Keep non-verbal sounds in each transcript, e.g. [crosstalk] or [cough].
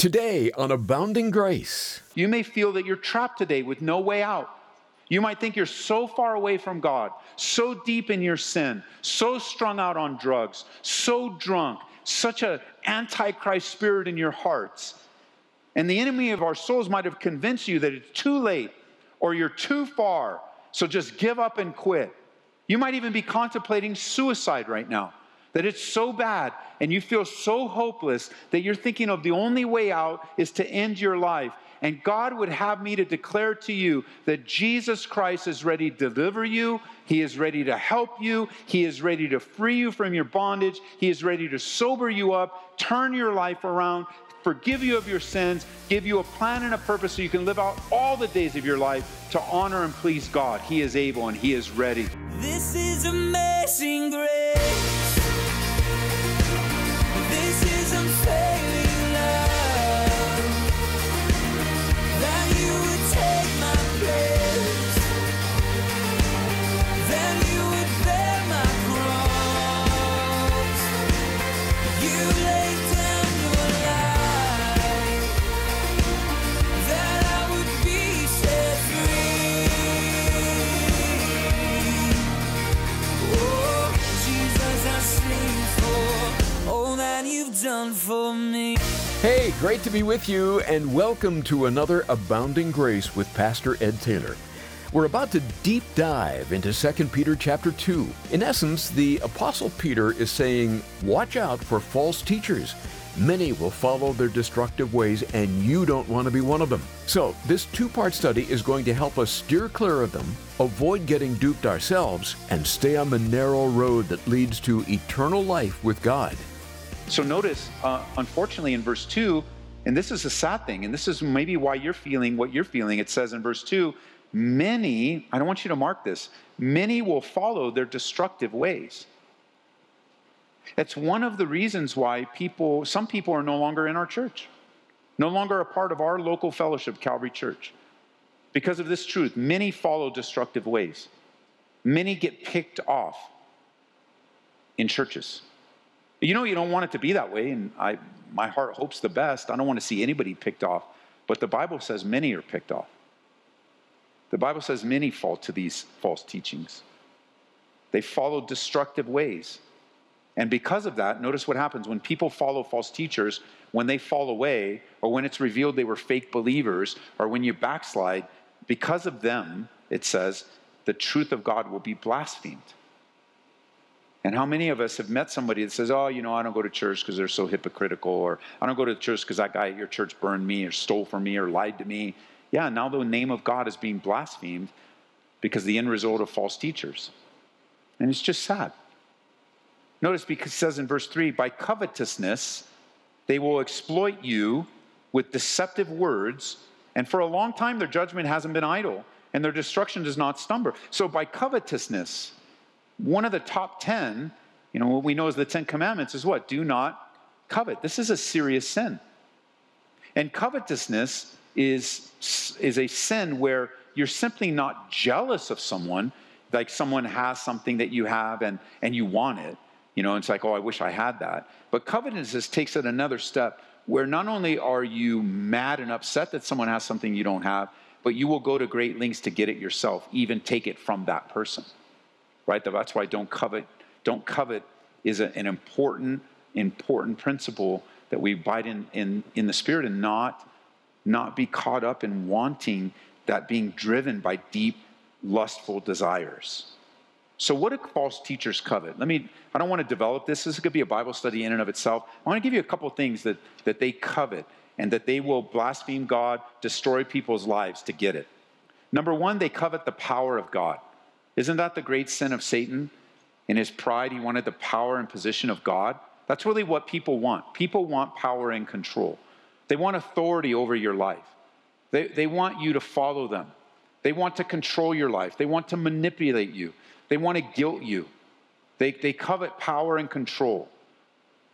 Today on Abounding Grace. You may feel that you're trapped today with no way out. You might think you're so far away from God, so deep in your sin, so strung out on drugs, so drunk, such an antichrist spirit in your hearts. And the enemy of our souls might have convinced you that it's too late or you're too far, so just give up and quit. You might even be contemplating suicide right now that it's so bad and you feel so hopeless that you're thinking of the only way out is to end your life. And God would have me to declare to you that Jesus Christ is ready to deliver you. He is ready to help you. He is ready to free you from your bondage. He is ready to sober you up, turn your life around, forgive you of your sins, give you a plan and a purpose so you can live out all the days of your life to honor and please God. He is able and He is ready. This is amazing grace. Hey, great to be with you, and welcome to another Abounding Grace with Pastor Ed Taylor. We're about to deep dive into 2 Peter chapter 2. In essence, the Apostle Peter is saying, Watch out for false teachers. Many will follow their destructive ways, and you don't want to be one of them. So, this two part study is going to help us steer clear of them, avoid getting duped ourselves, and stay on the narrow road that leads to eternal life with God. So notice, uh, unfortunately, in verse 2, and this is a sad thing, and this is maybe why you're feeling what you're feeling. It says in verse 2 many, I don't want you to mark this, many will follow their destructive ways. That's one of the reasons why people, some people are no longer in our church, no longer a part of our local fellowship, Calvary Church. Because of this truth, many follow destructive ways. Many get picked off in churches. You know, you don't want it to be that way, and I, my heart hopes the best. I don't want to see anybody picked off, but the Bible says many are picked off. The Bible says many fall to these false teachings. They follow destructive ways. And because of that, notice what happens when people follow false teachers, when they fall away, or when it's revealed they were fake believers, or when you backslide, because of them, it says, the truth of God will be blasphemed. And how many of us have met somebody that says, Oh, you know, I don't go to church because they're so hypocritical, or I don't go to church because that guy at your church burned me, or stole from me, or lied to me. Yeah, now the name of God is being blasphemed because the end result of false teachers. And it's just sad. Notice because it says in verse 3 by covetousness, they will exploit you with deceptive words, and for a long time their judgment hasn't been idle, and their destruction does not stumble. So by covetousness, one of the top 10, you know, what we know as the 10 commandments is what? Do not covet. This is a serious sin. And covetousness is, is a sin where you're simply not jealous of someone, like someone has something that you have and, and you want it. You know, it's like, oh, I wish I had that. But covetousness takes it another step where not only are you mad and upset that someone has something you don't have, but you will go to great lengths to get it yourself, even take it from that person right? That's why don't covet. Don't covet is a, an important, important principle that we abide in, in, in the spirit and not, not be caught up in wanting that being driven by deep, lustful desires. So, what do false teachers covet? Let me, I don't want to develop this. This could be a Bible study in and of itself. I want to give you a couple things that, that they covet and that they will blaspheme God, destroy people's lives to get it. Number one, they covet the power of God. Isn't that the great sin of Satan? In his pride, he wanted the power and position of God. That's really what people want. People want power and control, they want authority over your life. They, they want you to follow them. They want to control your life. They want to manipulate you. They want to guilt you. They, they covet power and control.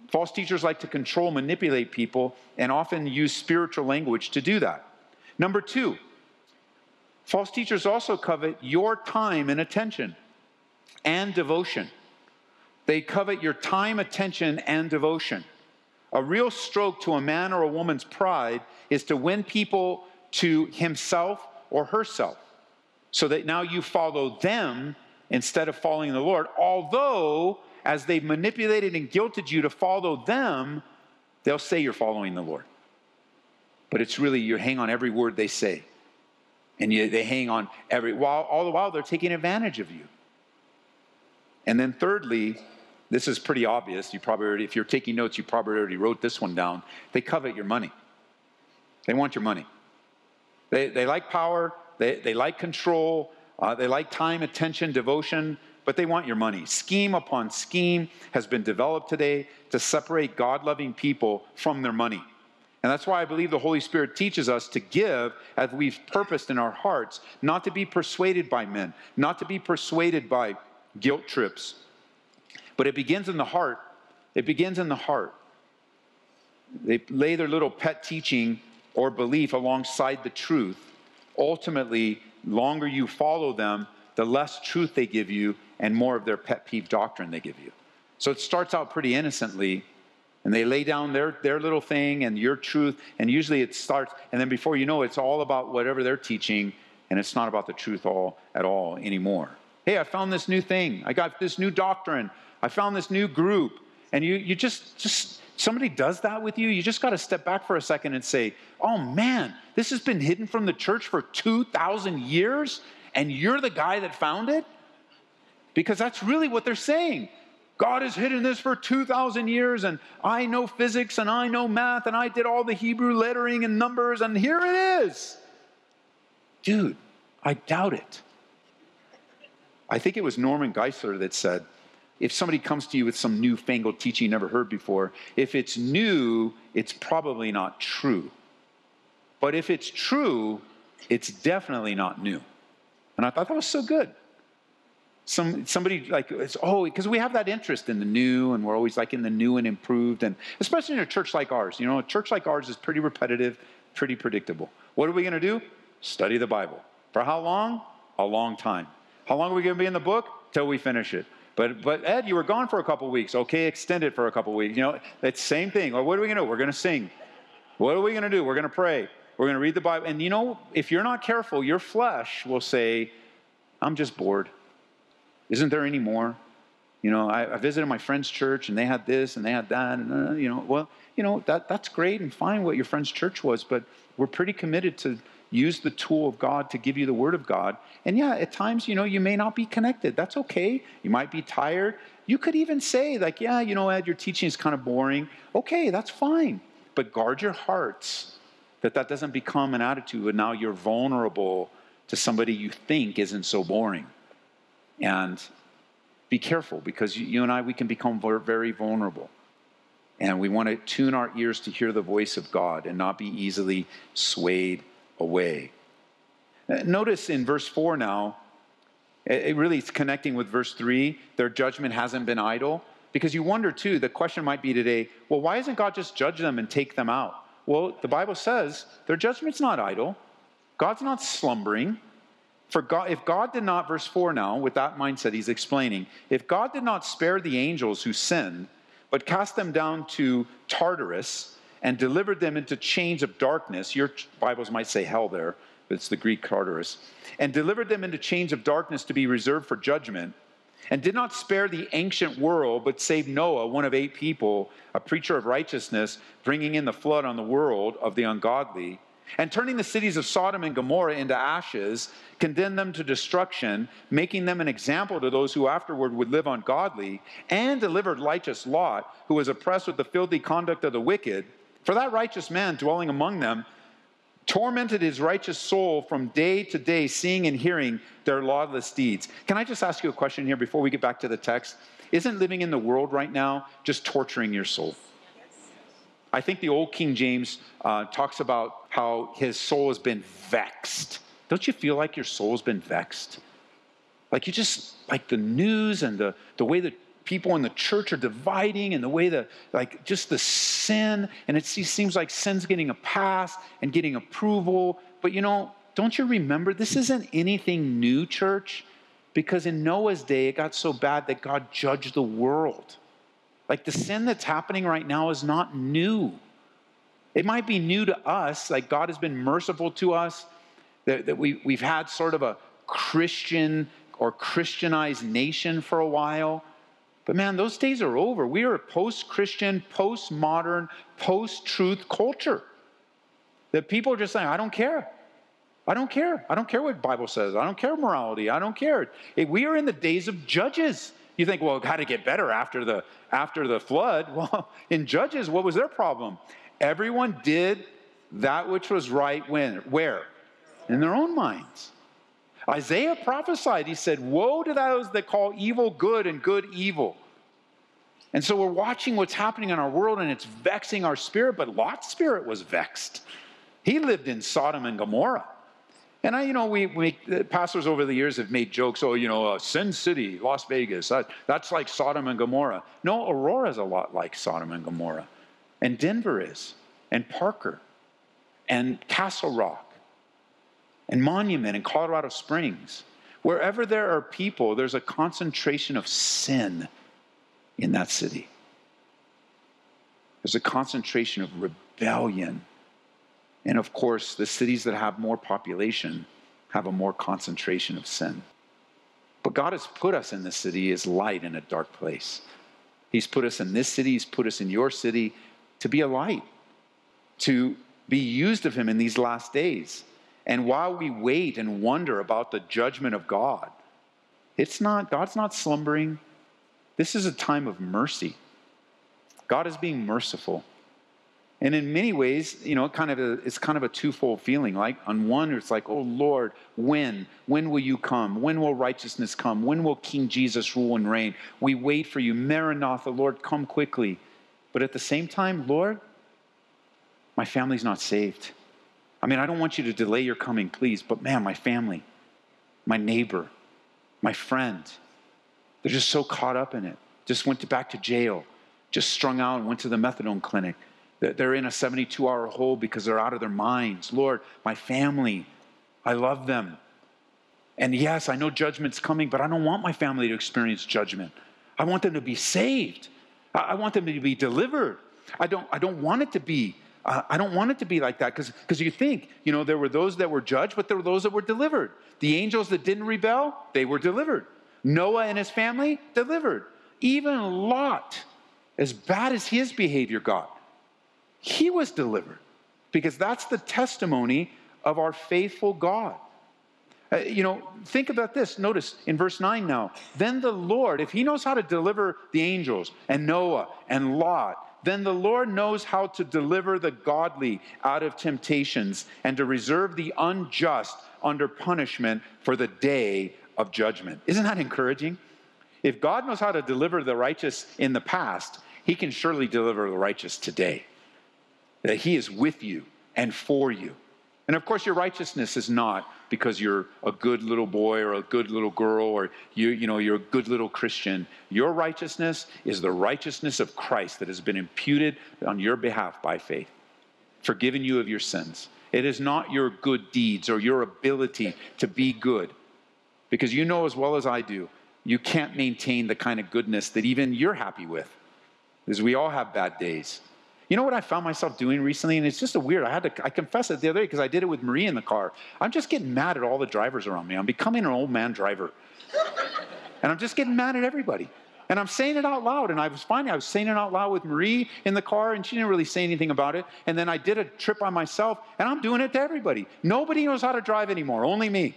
False teachers like to control, manipulate people, and often use spiritual language to do that. Number two, False teachers also covet your time and attention and devotion. They covet your time, attention, and devotion. A real stroke to a man or a woman's pride is to win people to himself or herself so that now you follow them instead of following the Lord. Although, as they've manipulated and guilted you to follow them, they'll say you're following the Lord. But it's really, you hang on every word they say. And you, they hang on every, while, all the while they're taking advantage of you. And then thirdly, this is pretty obvious. You probably already, if you're taking notes, you probably already wrote this one down. They covet your money. They want your money. They, they like power, they, they like control, uh, they like time, attention, devotion, but they want your money. Scheme upon scheme has been developed today to separate God loving people from their money. And that's why I believe the Holy Spirit teaches us to give as we've purposed in our hearts, not to be persuaded by men, not to be persuaded by guilt trips. But it begins in the heart. It begins in the heart. They lay their little pet teaching or belief alongside the truth. Ultimately, longer you follow them, the less truth they give you and more of their pet peeve doctrine they give you. So it starts out pretty innocently, and they lay down their, their little thing and your truth, and usually it starts, and then before you know it, it's all about whatever they're teaching, and it's not about the truth all at all anymore. Hey, I found this new thing. I got this new doctrine. I found this new group. And you, you just, just, somebody does that with you, you just got to step back for a second and say, oh man, this has been hidden from the church for 2,000 years, and you're the guy that found it? Because that's really what they're saying. God has hidden this for 2,000 years, and I know physics, and I know math, and I did all the Hebrew lettering and numbers, and here it is. Dude, I doubt it. I think it was Norman Geisler that said, if somebody comes to you with some newfangled teaching you never heard before, if it's new, it's probably not true. But if it's true, it's definitely not new. And I thought that was so good. Some, somebody like, it's, oh, because we have that interest in the new and we're always like in the new and improved. And especially in a church like ours, you know, a church like ours is pretty repetitive, pretty predictable. What are we going to do? Study the Bible. For how long? A long time. How long are we going to be in the book? Till we finish it. But, but Ed, you were gone for a couple weeks. Okay, extend it for a couple weeks. You know, it's same thing. Well, what are we going to do? We're going to sing. What are we going to do? We're going to pray. We're going to read the Bible. And you know, if you're not careful, your flesh will say, I'm just bored. Isn't there any more? You know, I, I visited my friend's church and they had this and they had that. And, uh, you know, well, you know, that, that's great and fine what your friend's church was, but we're pretty committed to use the tool of God to give you the word of God. And yeah, at times, you know, you may not be connected. That's okay. You might be tired. You could even say, like, yeah, you know, Ed, your teaching is kind of boring. Okay, that's fine. But guard your hearts that that doesn't become an attitude and now you're vulnerable to somebody you think isn't so boring. And be careful because you, and I, we can become very vulnerable. And we want to tune our ears to hear the voice of God and not be easily swayed away. Uh, notice in verse 4 now, it really is connecting with verse 3 their judgment hasn't been idle. Because you wonder too, the question might be today, well, why doesn't God just judge them and take them out? Well, the Bible says their judgment's not idle. God's not slumbering. For God, if God did not, verse 4 now, with that mindset, he's explaining, if God did not spare the angels who sinned, but cast them down to Tartarus, and delivered them into chains of darkness. Your Bibles might say hell there, but it's the Greek Tartarus. And delivered them into chains of darkness to be reserved for judgment. And did not spare the ancient world, but saved Noah, one of eight people, a preacher of righteousness, bringing in the flood on the world of the ungodly. And turning the cities of Sodom and Gomorrah into ashes, condemned them to destruction, making them an example to those who afterward would live ungodly, and delivered righteous Lot, who was oppressed with the filthy conduct of the wicked for that righteous man dwelling among them tormented his righteous soul from day to day, seeing and hearing their lawless deeds. Can I just ask you a question here before we get back to the text? Isn't living in the world right now just torturing your soul? I think the old King James uh, talks about how his soul has been vexed. Don't you feel like your soul's been vexed? Like you just, like the news and the, the way that people in the church are dividing and the way that, like, just the sin, and it seems like sin's getting a pass and getting approval. But you know, don't you remember, this isn't anything new, church, because in Noah's day, it got so bad that God judged the world. Like the sin that's happening right now is not new. It might be new to us, like God has been merciful to us, that, that we, we've had sort of a Christian or Christianized nation for a while. But man, those days are over. We are a post Christian, post modern, post truth culture. That people are just saying, I don't care. I don't care. I don't care what Bible says. I don't care morality. I don't care. We are in the days of judges. You think, well, got to get better after the after the flood. [laughs] Well, in Judges, what was their problem? Everyone did that which was right when where? In their own minds. Isaiah prophesied, he said, Woe to those that call evil good and good evil. And so we're watching what's happening in our world and it's vexing our spirit, but Lot's spirit was vexed. He lived in Sodom and Gomorrah. And I, you know, we, pastors over the years have made jokes. Oh, you know, uh, Sin City, Las Vegas, that, that's like Sodom and Gomorrah. No, Aurora is a lot like Sodom and Gomorrah, and Denver is, and Parker, and Castle Rock, and Monument, and Colorado Springs. Wherever there are people, there's a concentration of sin in that city. There's a concentration of rebellion and of course, the cities that have more population have a more concentration of sin. But God has put us in this city as light in a dark place. He's put us in this city, He's put us in your city to be a light, to be used of Him in these last days. And while we wait and wonder about the judgment of God, it's not, God's not slumbering. This is a time of mercy. God is being merciful. And in many ways, you know, kind of a, it's kind of a twofold feeling. Like on one, it's like, oh Lord, when? When will you come? When will righteousness come? When will King Jesus rule and reign? We wait for you. Maranatha, Lord, come quickly. But at the same time, Lord, my family's not saved. I mean, I don't want you to delay your coming, please, but man, my family, my neighbor, my friend, they're just so caught up in it. Just went to, back to jail, just strung out and went to the methadone clinic they're in a 72 hour hole because they're out of their minds. Lord, my family, I love them. And yes, I know judgment's coming, but I don't want my family to experience judgment. I want them to be saved. I want them to be delivered. I don't, I don't want it to be. Uh, I don't want it to be like that because you think, you know, there were those that were judged, but there were those that were delivered. The angels that didn't rebel, they were delivered. Noah and his family, delivered. Even Lot, as bad as his behavior got, he was delivered because that's the testimony of our faithful God. Uh, you know, think about this. Notice in verse 9 now. Then the Lord, if he knows how to deliver the angels and Noah and Lot, then the Lord knows how to deliver the godly out of temptations and to reserve the unjust under punishment for the day of judgment. Isn't that encouraging? If God knows how to deliver the righteous in the past, he can surely deliver the righteous today that He is with you and for you. And of course, your righteousness is not because you're a good little boy or a good little girl or you, you know, you're a good little Christian. Your righteousness is the righteousness of Christ that has been imputed on your behalf by faith, forgiving you of your sins. It is not your good deeds or your ability to be good. Because you know as well as I do, you can't maintain the kind of goodness that even you're happy with. Because we all have bad days. You know what I found myself doing recently? And it's just a weird, I had to, I confess it the other day because I did it with Marie in the car. I'm just getting mad at all the drivers around me. I'm becoming an old man driver. and I'm just getting mad at everybody. And I'm saying it out loud. And I was finding I was saying it out loud with Marie in the car, and she didn't really say anything about it. And then I did a trip by myself, and I'm doing it to everybody. Nobody knows how to drive anymore, only me.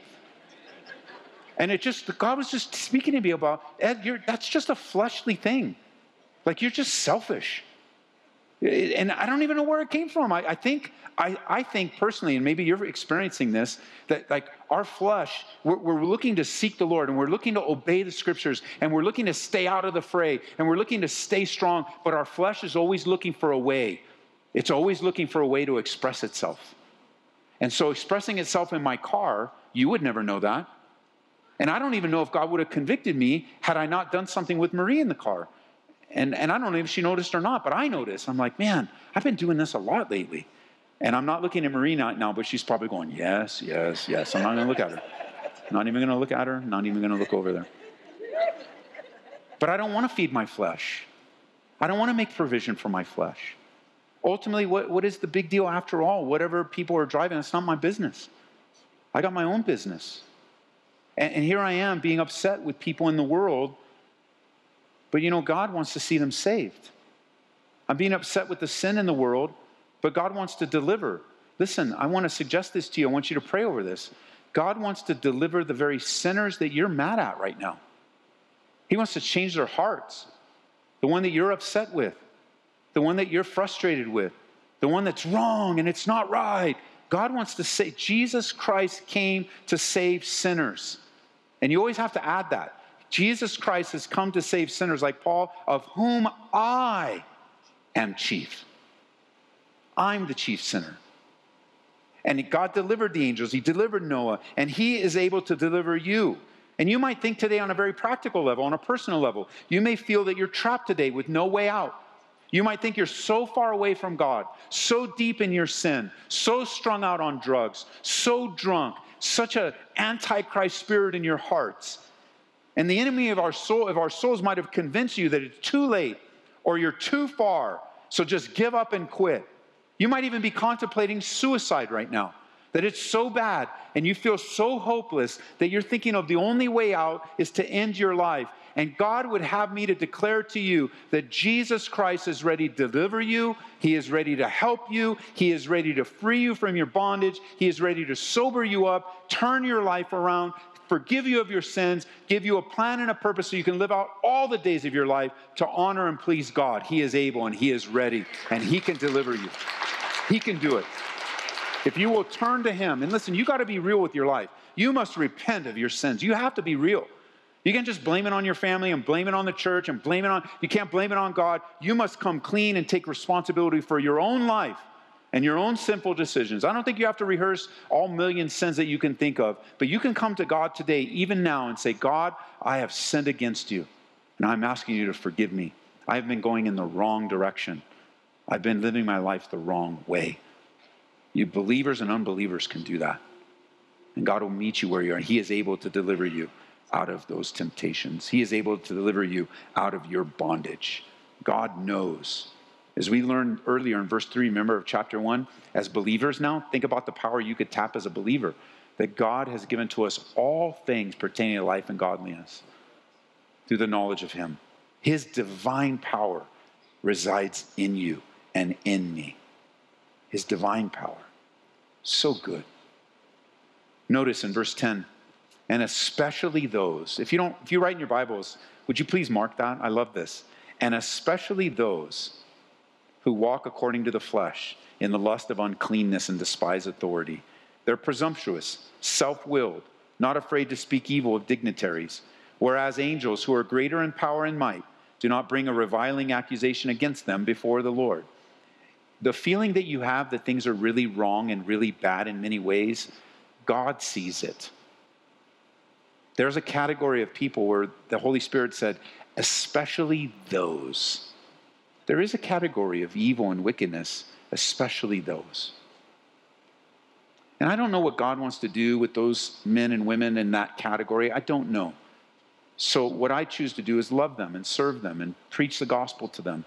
And it just, God was just speaking to me about, Ed, that's just a fleshly thing. Like, you're just selfish. And I don't even know where it came from. I, I, think, I, I think personally, and maybe you're experiencing this, that like our flesh, we're, we're looking to seek the Lord and we're looking to obey the scriptures and we're looking to stay out of the fray and we're looking to stay strong, but our flesh is always looking for a way. It's always looking for a way to express itself. And so, expressing itself in my car, you would never know that. And I don't even know if God would have convicted me had I not done something with Marie in the car. And, and I don't know if she noticed or not, but I noticed. I'm like, man, I've been doing this a lot lately. And I'm not looking at Marina now, but she's probably going, yes, yes, yes. I'm not going to look at her. Not even going to look at her. Not even going to look over there. But I don't want to feed my flesh. I don't want to make provision for my flesh. Ultimately, what, what is the big deal after all? Whatever people are driving, it's not my business. I got my own business. And, and here I am being upset with people in the world, but you know, God wants to see them saved. I'm being upset with the sin in the world, but God wants to deliver. Listen, I want to suggest this to you. I want you to pray over this. God wants to deliver the very sinners that you're mad at right now. He wants to change their hearts. The one that you're upset with, the one that you're frustrated with, the one that's wrong and it's not right. God wants to say, Jesus Christ came to save sinners. And you always have to add that. Jesus Christ has come to save sinners like Paul, of whom I am chief. I'm the chief sinner. And God delivered the angels, He delivered Noah, and He is able to deliver you. And you might think today on a very practical level, on a personal level, you may feel that you're trapped today with no way out. You might think you're so far away from God, so deep in your sin, so strung out on drugs, so drunk, such an antichrist spirit in your hearts. And the enemy of our soul, of our souls might have convinced you that it's too late or you're too far, so just give up and quit. You might even be contemplating suicide right now. That it's so bad and you feel so hopeless that you're thinking of the only way out is to end your life. And God would have me to declare to you that Jesus Christ is ready to deliver you. He is ready to help you. He is ready to free you from your bondage. He is ready to sober you up, turn your life around, forgive you of your sins, give you a plan and a purpose so you can live out all the days of your life to honor and please God. He is able and He is ready and He can deliver you. He can do it. If you will turn to Him, and listen, you got to be real with your life. You must repent of your sins. You have to be real. You can't just blame it on your family and blame it on the church and blame it on, you can't blame it on God. You must come clean and take responsibility for your own life and your own simple decisions. I don't think you have to rehearse all million sins that you can think of, but you can come to God today, even now, and say, God, I have sinned against you, and I'm asking you to forgive me. I have been going in the wrong direction. I've been living my life the wrong way. You believers and unbelievers can do that. And God will meet you where you are. He is able to deliver you out of those temptations. He is able to deliver you out of your bondage. God knows. As we learned earlier in verse 3, remember of chapter 1, as believers now, think about the power you could tap as a believer. That God has given to us all things pertaining to life and godliness through the knowledge of Him. His divine power resides in you and in me. His divine power. So good. Notice in verse 10, and especially those, if you don't, if you write in your Bibles, would you please mark that? I love this. And especially those who walk according to the flesh in the lust of uncleanness and despise authority. They're presumptuous, self willed, not afraid to speak evil of dignitaries, whereas angels who are greater in power and might do not bring a reviling accusation against them before the Lord the feeling that you have that things are really wrong and really bad in many ways, God sees it. There's a category of people where the Holy Spirit said, especially those. There is a category of evil and wickedness, especially those. And I don't know what God wants to do with those men and women in that category. I don't know. So, what I choose to do is love them and serve them and preach the gospel to them.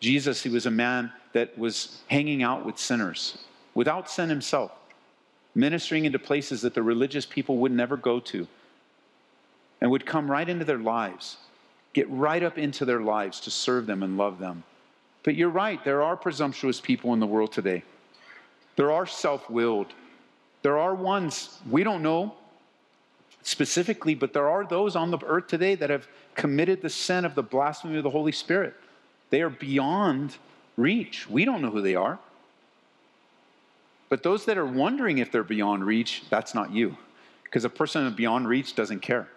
Jesus, he was a man that was hanging out with sinners without sin himself, ministering into places that the religious people would never go to, and would come right into their lives, get right up into their lives to serve them and love them. But you're right, there are presumptuous people in the world today. There are self willed. There are ones we don't know specifically, but there are those on the earth today that have committed the sin of the blasphemy of the Holy Spirit. They are beyond reach. We don't know who they are. But those that are wondering if they're beyond reach, that's not you. Because a person beyond reach doesn't care,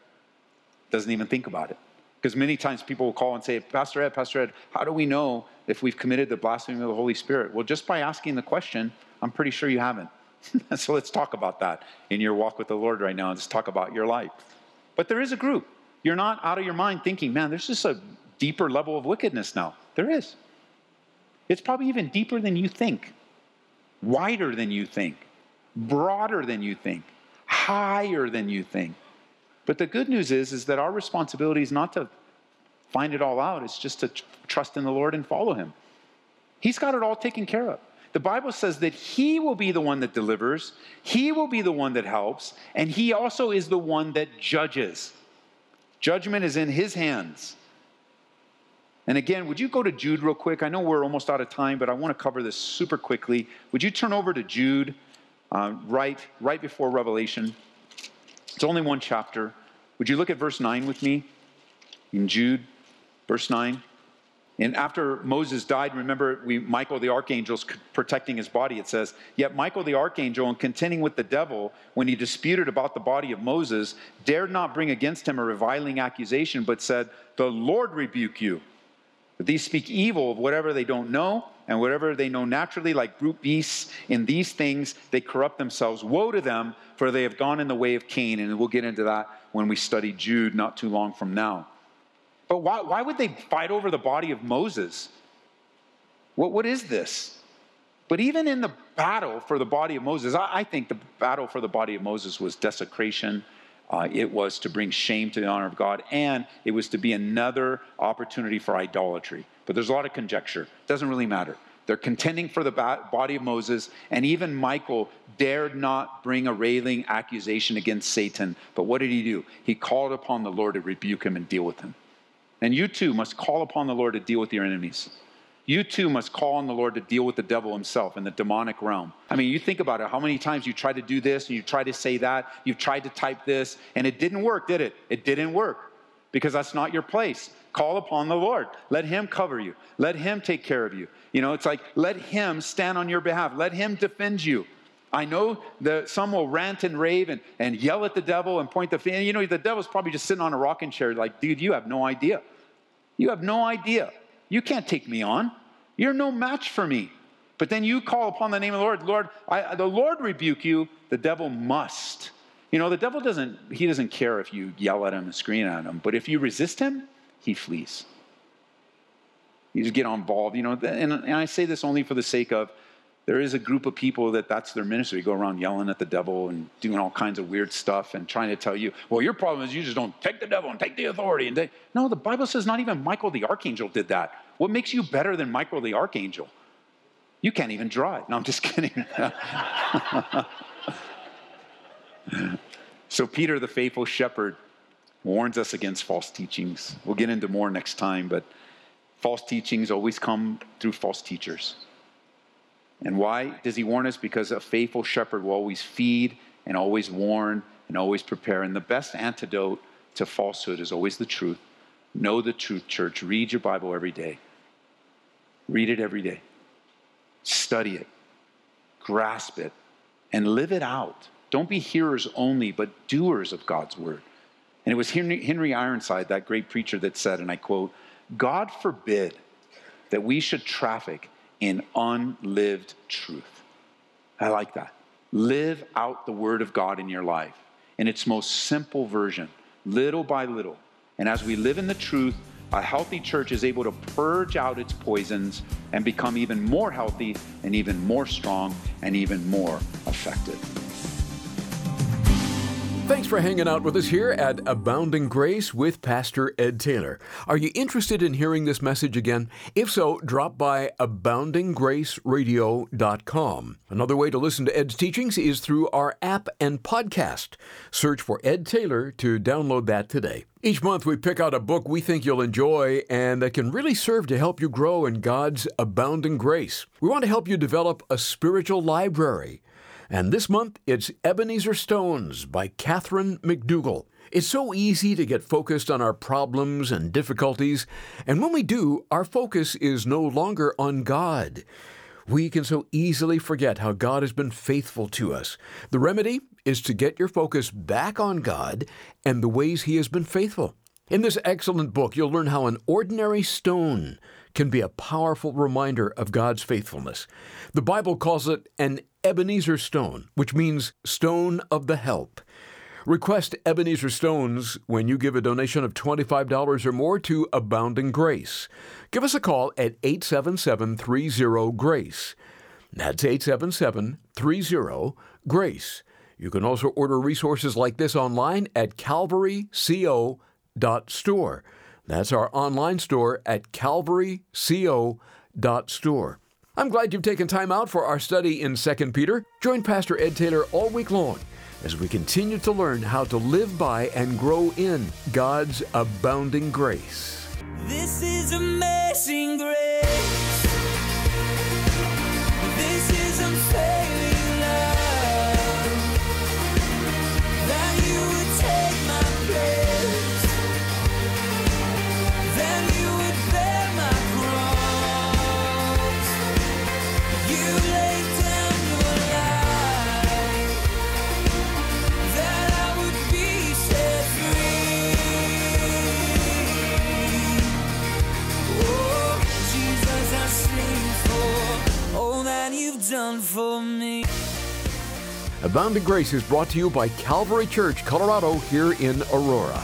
doesn't even think about it. Because many times people will call and say, Pastor Ed, Pastor Ed, how do we know if we've committed the blasphemy of the Holy Spirit? Well, just by asking the question, I'm pretty sure you haven't. [laughs] so let's talk about that in your walk with the Lord right now let's talk about your life. But there is a group. You're not out of your mind thinking, man, there's just a deeper level of wickedness now. There is. It's probably even deeper than you think, wider than you think, broader than you think, higher than you think. But the good news is, is that our responsibility is not to find it all out. It's just to tr- trust in the Lord and follow Him. He's got it all taken care of. The Bible says that He will be the one that delivers, He will be the one that helps, and He also is the one that judges. Judgment is in His hands. And again, would you go to Jude real quick? I know we're almost out of time, but I want to cover this super quickly. Would you turn over to Jude uh, right, right before Revelation? It's only one chapter. Would you look at verse 9 with me? In Jude, verse 9. And after Moses died, remember we, Michael the archangel's protecting his body. It says, Yet Michael the archangel, in contending with the devil, when he disputed about the body of Moses, dared not bring against him a reviling accusation, but said, The Lord rebuke you. But these speak evil of whatever they don't know, and whatever they know naturally, like brute beasts. In these things they corrupt themselves. Woe to them, for they have gone in the way of Cain. And we'll get into that when we study Jude not too long from now. But why, why would they fight over the body of Moses? What, what is this? But even in the battle for the body of Moses, I, I think the battle for the body of Moses was desecration. Uh, it was to bring shame to the honor of God, and it was to be another opportunity for idolatry. But there's a lot of conjecture. It doesn't really matter. They're contending for the body of Moses, and even Michael dared not bring a railing accusation against Satan. But what did he do? He called upon the Lord to rebuke him and deal with him. And you too must call upon the Lord to deal with your enemies. You too must call on the Lord to deal with the devil himself in the demonic realm. I mean, you think about it how many times you tried to do this and you tried to say that, you've tried to type this, and it didn't work, did it? It didn't work because that's not your place. Call upon the Lord. Let Him cover you, let Him take care of you. You know, it's like let Him stand on your behalf, let Him defend you. I know that some will rant and rave and, and yell at the devil and point the finger. You know, the devil's probably just sitting on a rocking chair, like, dude, you have no idea. You have no idea. You can't take me on. You're no match for me. But then you call upon the name of the Lord. Lord, I, the Lord rebuke you. The devil must. You know, the devil doesn't, he doesn't care if you yell at him and scream at him. But if you resist him, he flees. You just get involved, you know. And, and I say this only for the sake of there is a group of people that that's their ministry. Go around yelling at the devil and doing all kinds of weird stuff and trying to tell you, well, your problem is you just don't take the devil and take the authority. And no, the Bible says not even Michael the archangel did that. What makes you better than Michael the archangel? You can't even drive. No, I'm just [laughs] kidding. [laughs] so Peter, the faithful shepherd, warns us against false teachings. We'll get into more next time, but false teachings always come through false teachers. And why does he warn us? Because a faithful shepherd will always feed and always warn and always prepare. And the best antidote to falsehood is always the truth. Know the truth, church. Read your Bible every day. Read it every day. Study it. Grasp it. And live it out. Don't be hearers only, but doers of God's word. And it was Henry, Ironside, that great preacher, that said, and I quote, God forbid that we should traffic in unlived truth. I like that. Live out the Word of God in your life in its most simple version, little by little. And as we live in the truth, a healthy church is able to purge out its poisons and become even more healthy and even more strong and even more effective. Thanks for hanging out with us here at Abounding Grace with Pastor Ed Taylor. Are you interested in hearing this message again? If so, drop by aboundinggraceradio.com. Another way to listen to Ed's teachings is through our app and podcast. Search for Ed Taylor to download that today. Each month, we pick out a book we think you'll enjoy and that can really serve to help you grow in God's abounding grace. We want to help you develop a spiritual library and this month, it's Ebenezer Stones by Catherine McDougall. It's so easy to get focused on our problems and difficulties, and when we do, our focus is no longer on God. We can so easily forget how God has been faithful to us. The remedy is to get your focus back on God and the ways He has been faithful. In this excellent book, you'll learn how an ordinary stone can be a powerful reminder of God's faithfulness. The Bible calls it an Ebenezer stone, which means stone of the help. Request Ebenezer stones when you give a donation of $25 or more to Abounding Grace. Give us a call at 877 30 GRACE. That's 877 30 GRACE. You can also order resources like this online at calvaryco.store. That's our online store at calvaryco.store. I'm glad you've taken time out for our study in 2 Peter. Join Pastor Ed Taylor all week long as we continue to learn how to live by and grow in God's abounding grace. This is amazing grace. Abounding Grace is brought to you by Calvary Church, Colorado, here in Aurora.